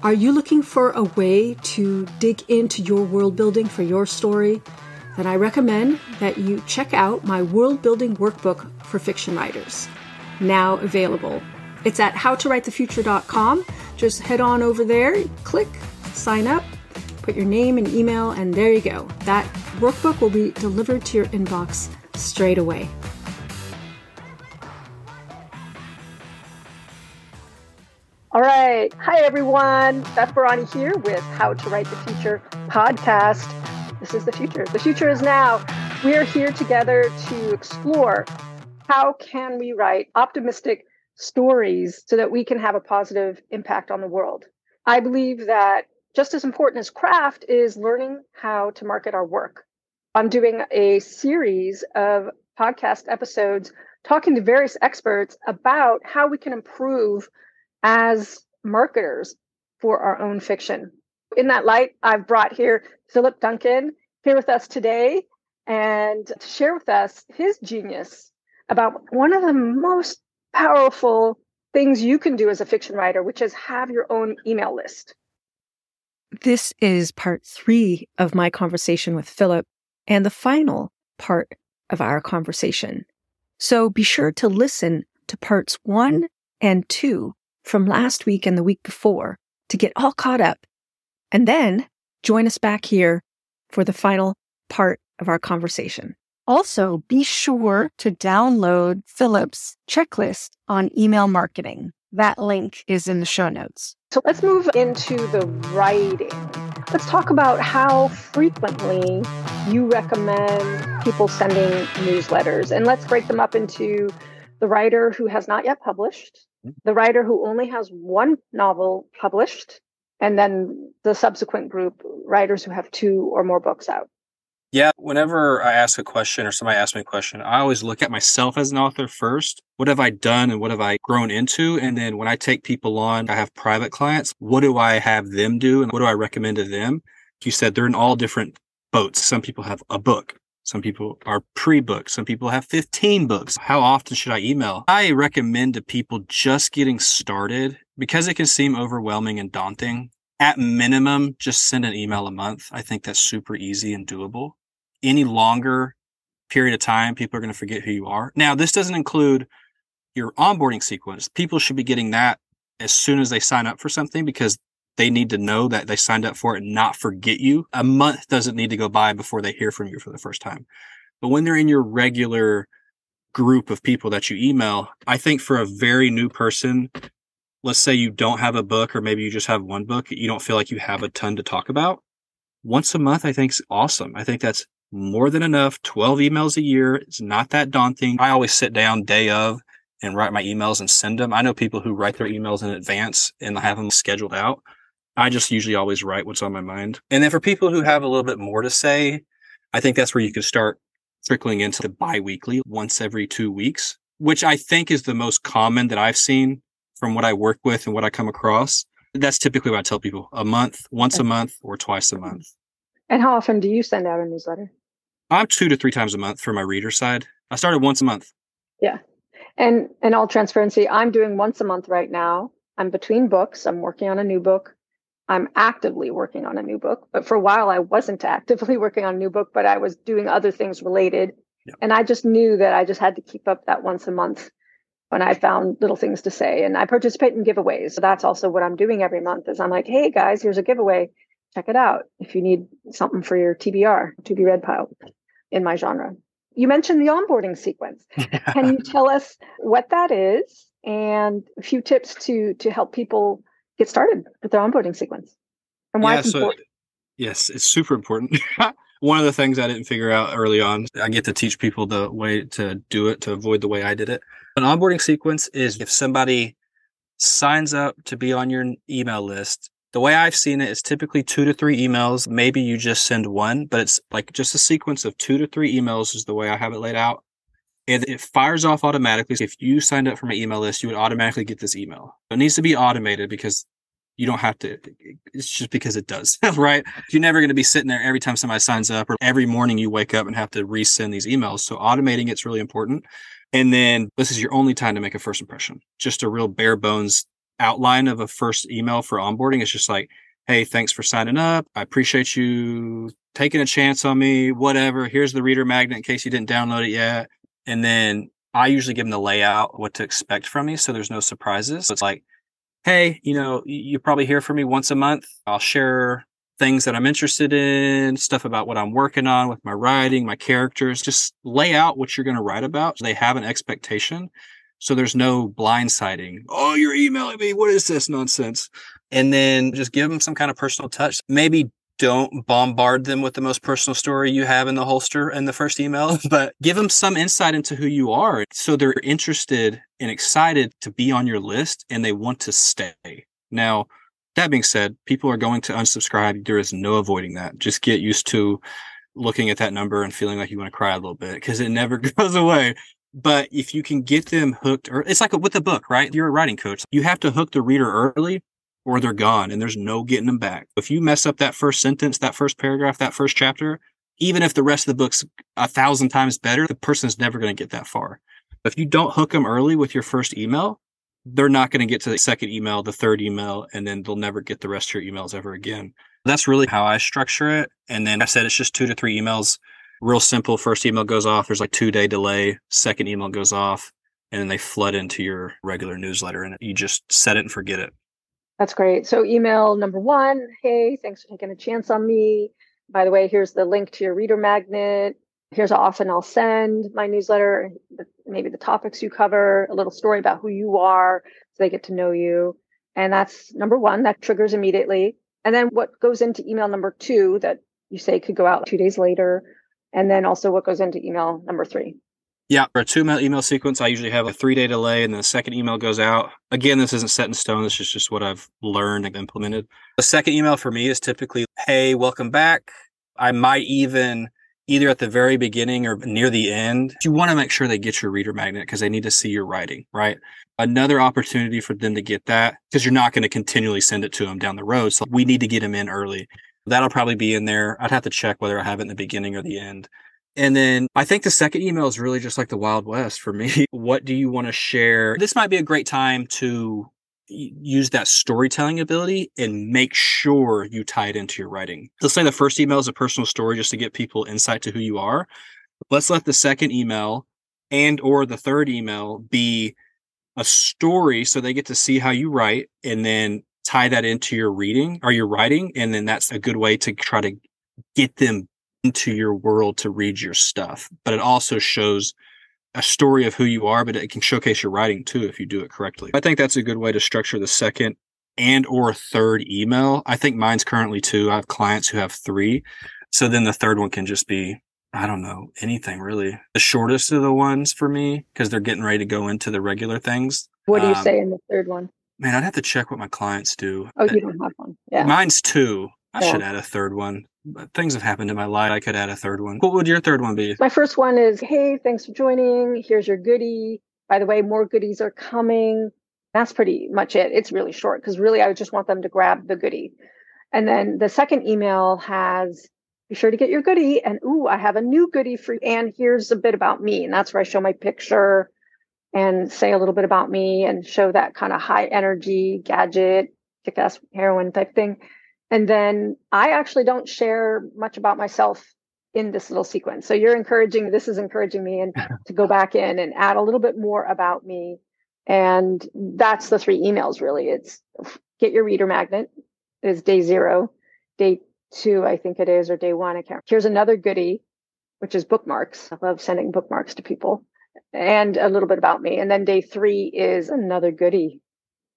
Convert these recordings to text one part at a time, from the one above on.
Are you looking for a way to dig into your world building for your story? Then I recommend that you check out my world building workbook for fiction writers, now available. It's at howtowritethefuture.com. Just head on over there, click, sign up, put your name and email, and there you go. That workbook will be delivered to your inbox straight away. All right. Hi, everyone. Beth Barany here with How to Write the Future podcast. This is the future. The future is now. We are here together to explore how can we write optimistic stories so that we can have a positive impact on the world. I believe that just as important as craft is learning how to market our work. I'm doing a series of podcast episodes talking to various experts about how we can improve as marketers for our own fiction. In that light, I've brought here Philip Duncan here with us today and to share with us his genius about one of the most powerful things you can do as a fiction writer, which is have your own email list. This is part three of my conversation with Philip and the final part of our conversation. So be sure to listen to parts one and two from last week and the week before to get all caught up. And then join us back here for the final part of our conversation. Also, be sure to download Philip's checklist on email marketing. That link is in the show notes. So let's move into the writing. Let's talk about how frequently you recommend people sending newsletters. And let's break them up into the writer who has not yet published, Mm-hmm. the writer who only has one novel published, and then the subsequent group, writers who have two or more books out. Yeah, whenever I ask a question or somebody asks me a question, I always look at myself as an author first. What have I done and what have I grown into? And then when I take people on, I have private clients. What do I have them do and what do I recommend to them? You said they're in all different boats. Some people have a book. Some people are pre-booked. Some people have 15 books. How often should I email? I recommend to people just getting started because it can seem overwhelming and daunting. At minimum, just send an email a month. I think that's super easy and doable. Any longer period of time, people are going to forget who you are. Now, this doesn't include your onboarding sequence. People should be getting that as soon as they sign up for something because they need to know that they signed up for it and not forget you. A month doesn't need to go by before they hear from you for the first time. But when they're in your regular group of people that you email, I think for a very new person, let's say you don't have a book or maybe you just have one book, you don't feel like you have a ton to talk about. Once a month, I think is awesome. I think that's more than enough. 12 emails a year. It's not that daunting. I always sit down day of and write my emails and send them. I know people who write their emails in advance and have them scheduled out. I just usually always write what's on my mind. And then for people who have a little bit more to say, I think that's where you can start trickling into the biweekly once every two weeks, which I think is the most common that I've seen from what I work with and what I come across. That's typically what I tell people a month, once a month or twice a month. And how often do you send out a newsletter? I'm two to three times a month for my reader side. I started once a month. Yeah. And in all transparency, I'm doing once a month right now. I'm between books. I'm working on a new book. I'm actively working on a new book, but for a while I wasn't actively working on a new book, but I was doing other things related. Yeah. And I just knew that I just had to keep up that once a month when I found little things to say. And I participate in giveaways. So that's also what I'm doing every month is I'm like, hey guys, here's a giveaway. Check it out if you need something for your TBR, to be read pile in my genre. You mentioned the onboarding sequence. Can you tell us what that is and a few tips to to help people get started with their onboarding sequence and why yeah, it's important. So, yes, it's super important. One of the things I didn't figure out early on, I get to teach people the way to do it to avoid the way I did it. An onboarding sequence is if somebody signs up to be on your email list, the way I've seen it is typically two to three emails. Maybe you just send one, but it's like just a sequence of two to three emails is the way I have it laid out. And it fires off automatically. If you signed up for my email list, you would automatically get this email. It needs to be automated because you don't have to it's just because it does right you're never going to be sitting there every time somebody signs up or every morning you wake up and have to resend these emails so automating it's really important and then this is your only time to make a first impression just a real bare bones outline of a first email for onboarding. It's just like, hey, thanks for signing up. I appreciate you taking a chance on me, whatever. Here's the reader magnet in case you didn't download it yet. And then I usually give them the layout, what to expect from me. So there's no surprises. So it's like, hey, you know, you probably hear from me once a month. I'll share things that I'm interested in, stuff about what I'm working on with my writing, my characters. Just lay out what you're going to write about. So they have an expectation. So there's no blindsiding. Oh, you're emailing me. What is this nonsense? And then just give them some kind of personal touch. Maybe don't bombard them with the most personal story you have in the holster in the first email, but give them some insight into who you are. So they're interested and excited to be on your list and they want to stay. Now, that being said, people are going to unsubscribe. There is no avoiding that. Just get used to looking at that number and feeling like you want to cry a little bit because it never goes away. But if you can get them hooked, or it's like with a book, right? You're a writing coach. You have to hook the reader early or they're gone and there's no getting them back. If you mess up that first sentence, that first paragraph, that first chapter, even if the rest of the book's a thousand times better, the person's never going to get that far. If you don't hook them early with your first email, they're not going to get to the second email, the third email, and then they'll never get the rest of your emails ever again. That's really how I structure it. And then I said it's just two to three emails real simple. First email goes off. There's like two day delay. Second email goes off and then they flood into your regular newsletter and you just set it and forget it. That's great. So email number one, hey, thanks for taking a chance on me. By the way, here's the link to your reader magnet. Here's how often I'll send my newsletter, maybe the topics you cover, a little story about who you are so they get to know you. And that's number one, that triggers immediately. And then what goes into email number two that you say could go out two days later and then also what goes into email number three. Yeah, for a two mail email sequence, I usually have a three day delay, and then the second email goes out. Again, this isn't set in stone. This is just what I've learned and implemented. The second email for me is typically, "Hey, welcome back." I might even either at the very beginning or near the end. You want to make sure they get your reader magnet because they need to see your writing, right? Another opportunity for them to get that because you're not going to continually send it to them down the road. So we need to get them in early. That'll probably be in there. I'd have to check whether I have it in the beginning or the end. And then I think the second email is really just like the Wild West for me. what do you want to share? This might be a great time to use that storytelling ability and make sure you tie it into your writing. Let's say the first email is a personal story just to get people insight to who you are. Let's let the second email and or the third email be a story so they get to see how you write and then tie that into your reading or your writing. And then that's a good way to try to get them into your world to read your stuff. But it also shows a story of who you are, but it can showcase your writing too if you do it correctly. I think that's a good way to structure the second and or third email. I think mine's currently two. I have clients who have three. So then the third one can just be I don't know, anything really. The shortest of the ones for me because they're getting ready to go into the regular things. What do you um, say in the third one? Man, I'd have to check what my clients do. Oh, you don't have one. Yeah. Mine's two. I yeah. should add a third one. But things have happened in my life. I could add a third one. What would your third one be? My first one is Hey, thanks for joining. Here's your goodie. By the way, more goodies are coming. That's pretty much it. It's really short because really I just want them to grab the goodie. And then the second email has be sure to get your goodie. And ooh, I have a new goodie for you. And here's a bit about me. And that's where I show my picture and say a little bit about me and show that kind of high energy gadget, kick ass heroine type thing. And then I actually don't share much about myself in this little sequence. So you're encouraging, this is encouraging me and to go back in and add a little bit more about me. And that's the three emails really. It's get your reader magnet is day zero. Day two, I think it is, or day one. I can't. Here's another goodie, which is bookmarks. I love sending bookmarks to people and a little bit about me. And then day three is another goodie.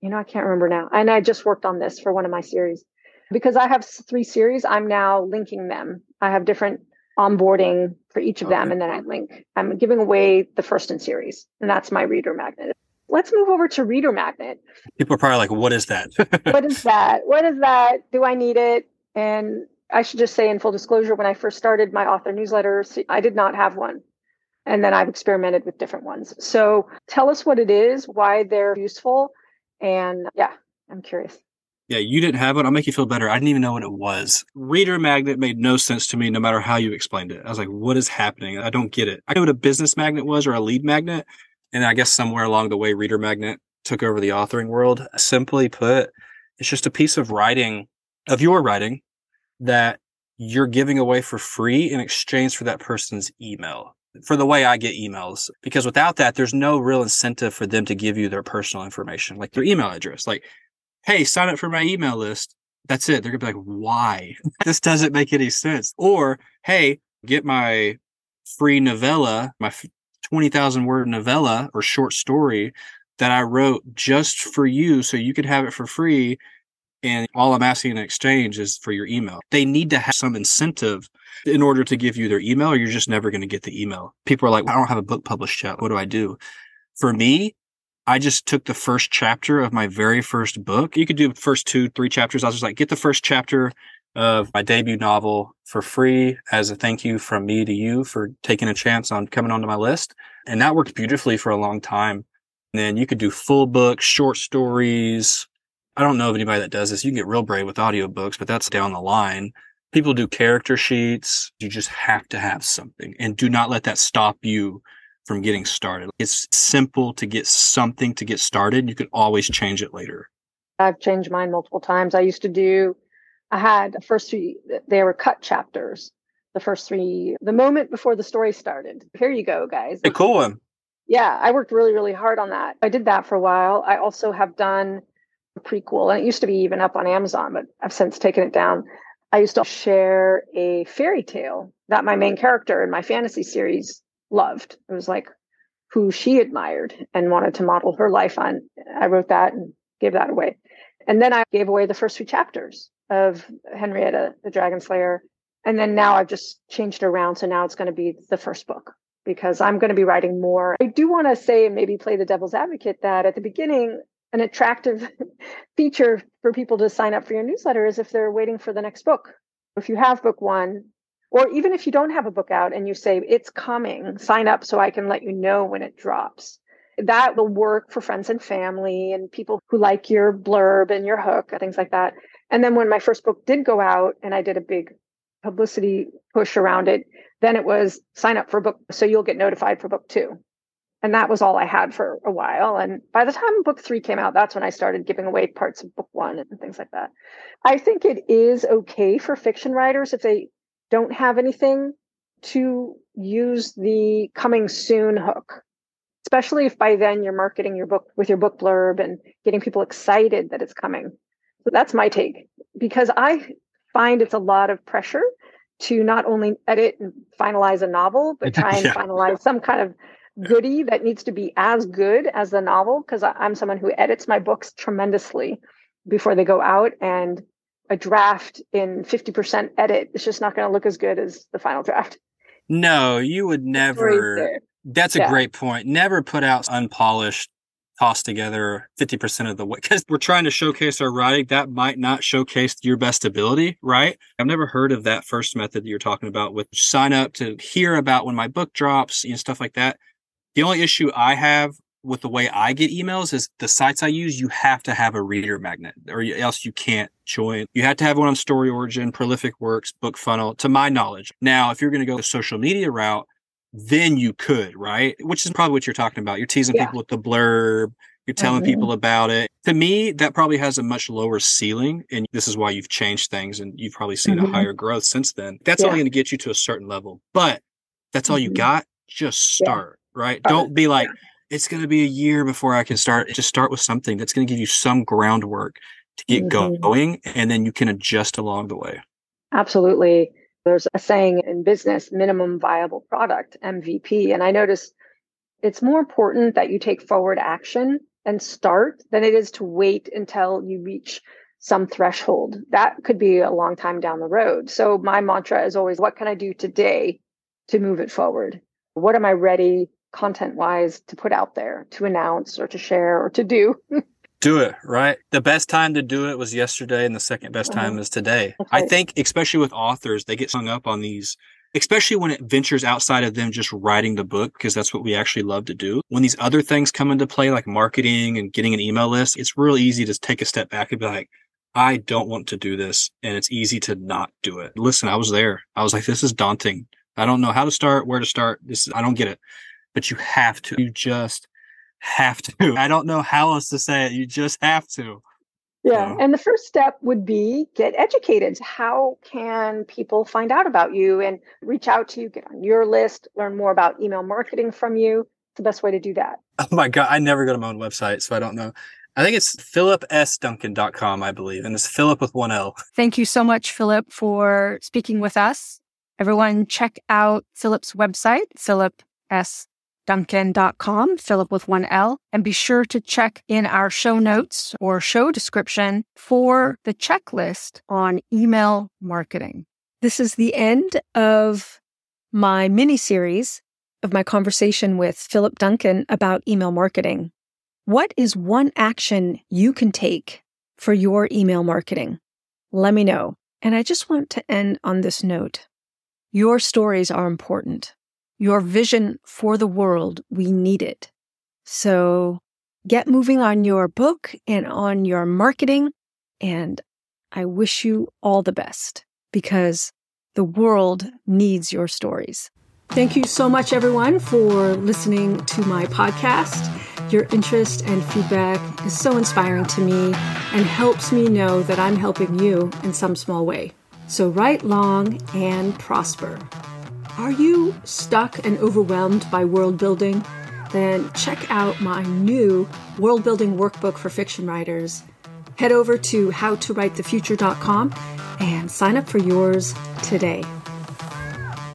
You know, I can't remember now. And I just worked on this for one of my series. Because I have three series, I'm now linking them. I have different onboarding for each of okay. them, and then I link. I'm giving away the first in series, and that's my reader magnet. Let's move over to reader magnet. People are probably like, what is that? what is that? What is that? Do I need it? And I should just say, in full disclosure, when I first started my author newsletter, I did not have one. And then I've experimented with different ones. So tell us what it is, why they're useful. And yeah, I'm curious. Yeah, you didn't have it. I'll make you feel better. I didn't even know what it was. Reader magnet made no sense to me no matter how you explained it. I was like, what is happening? I don't get it. I knew what a business magnet was or a lead magnet. And I guess somewhere along the way, reader magnet took over the authoring world. Simply put, it's just a piece of writing of your writing that you're giving away for free in exchange for that person's email. For the way I get emails, because without that, there's no real incentive for them to give you their personal information, like their email address. Like, hey, sign up for my email list. That's it. They're gonna be like, why? this doesn't make any sense. Or, hey, get my free novella, my 20,000 word novella or short story that I wrote just for you so you could have it for free and all I'm asking in exchange is for your email. They need to have some incentive in order to give you their email, or you're just never going to get the email. People are like, I don't have a book published yet. What do I do? For me, I just took the first chapter of my very first book. You could do the first two, three chapters. I was just like, get the first chapter of my debut novel for free as a thank you from me to you for taking a chance on coming onto my list. And that worked beautifully for a long time. And then you could do full books, short stories, I don't know of anybody that does this. You can get real brave with audiobooks, but that's down the line. People do character sheets. You just have to have something and do not let that stop you from getting started. It's simple to get something to get started. You can always change it later. I've changed mine multiple times. I used to do, I had the first three, they were cut chapters. The first three, the moment before the story started. Here you go, guys. A cool one. Yeah, I worked really, really hard on that. I did that for a while. I also have done a prequel, and it used to be even up on Amazon, but I've since taken it down. I used to share a fairy tale that my main character in my fantasy series loved. It was like who she admired and wanted to model her life on. I wrote that and gave that away. And then I gave away the first few chapters of Henrietta, the Dragon Slayer. And then now I've just changed around. So now it's going to be the first book because I'm going to be writing more. I do want to say and maybe play the devil's advocate that at the beginning, an attractive feature for people to sign up for your newsletter is if they're waiting for the next book. If you have book one, or even if you don't have a book out and you say it's coming, sign up so I can let you know when it drops. That will work for friends and family and people who like your blurb and your hook and things like that. And then when my first book did go out and I did a big publicity push around it, then it was sign up for book so you'll get notified for book two and that was all I had for a while. And by the time book three came out, that's when I started giving away parts of book one and things like that. I think it is okay for fiction writers if they don't have anything to use the coming soon hook, especially if by then you're marketing your book with your book blurb and getting people excited that it's coming. So that's my take because I find it's a lot of pressure to not only edit and finalize a novel, but try and yeah. finalize some kind of goody that needs to be as good as the novel because I'm someone who edits my books tremendously before they go out and a draft in 50% edit it's just not going to look as good as the final draft. No, you would never. That's a yeah. great point. Never put out unpolished, tossed together 50% of the way because we're trying to showcase our writing. That might not showcase your best ability, right? I've never heard of that first method that you're talking about with sign up to hear about when my book drops, you know, stuff like that. The only issue I have with the way I get emails is the sites I use, you have to have a reader magnet or else you can't join. You have to have one on StoryOrigin, Prolific Works, BookFunnel, to my knowledge. Now, if you're going to go the social media route, then you could, right? Which is probably what you're talking about. You're teasing yeah. people with the blurb. You're telling mm-hmm. people about it. To me, that probably has a much lower ceiling. And this is why you've changed things and you've probably seen mm-hmm. a higher growth since then. That's yeah. only going to get you to a certain level. But that's all mm-hmm. you got. Just start right? Don't be like, it's going to be a year before I can start. Just start with something that's going to give you some groundwork to get mm-hmm. going, and then you can adjust along the way. Absolutely. There's a saying in business minimum viable product, MVP. And I notice it's more important that you take forward action and start than it is to wait until you reach some threshold. That could be a long time down the road. So my mantra is always what can I do today to move it forward? What am I ready content wise to put out there to announce or to share or to do. do it, right? The best time to do it was yesterday, and the second best time uh-huh. is today. I think, especially with authors, they get hung up on these, especially when it ventures outside of them just writing the book, because that's what we actually love to do. When these other things come into play, like marketing and getting an email list, it's real easy to take a step back and be like, I don't want to do this. And it's easy to not do it. Listen, I was there. I was like, this is daunting. I don't know how to start, where to start. This, I don't get it but you have to. You just have to. I don't know how else to say it. You just have to. Yeah. And the first step would be get educated. How can people find out about you and reach out to you, get on your list, learn more about email marketing from you? It's the best way to do that. Oh my God. I never go to my own website, so I don't know. I think it's philipsduncan.com, I believe. And it's Philip with one L. Thank you so much, Philip, for speaking with us. Everyone, check out Philip's website, Philip S duncan.com, Philip with one L, and be sure to check in our show notes or show description for the checklist on email marketing. This is the end of my mini series of my conversation with Philip Duncan about email marketing. What is one action you can take for your email marketing? Let me know. And I just want to end on this note. Your stories are important your vision for the world. We need it. So get moving on your book and on your marketing. And I wish you all the best because the world needs your stories. Thank you so much, everyone, for listening to my podcast. Your interest and feedback is so inspiring to me and helps me know that I'm helping you in some small way. So, write long and prosper. Are you stuck and overwhelmed by world building? Then check out my new world building workbook for fiction writers. Head over to howtowritethefuture.com and sign up for yours today.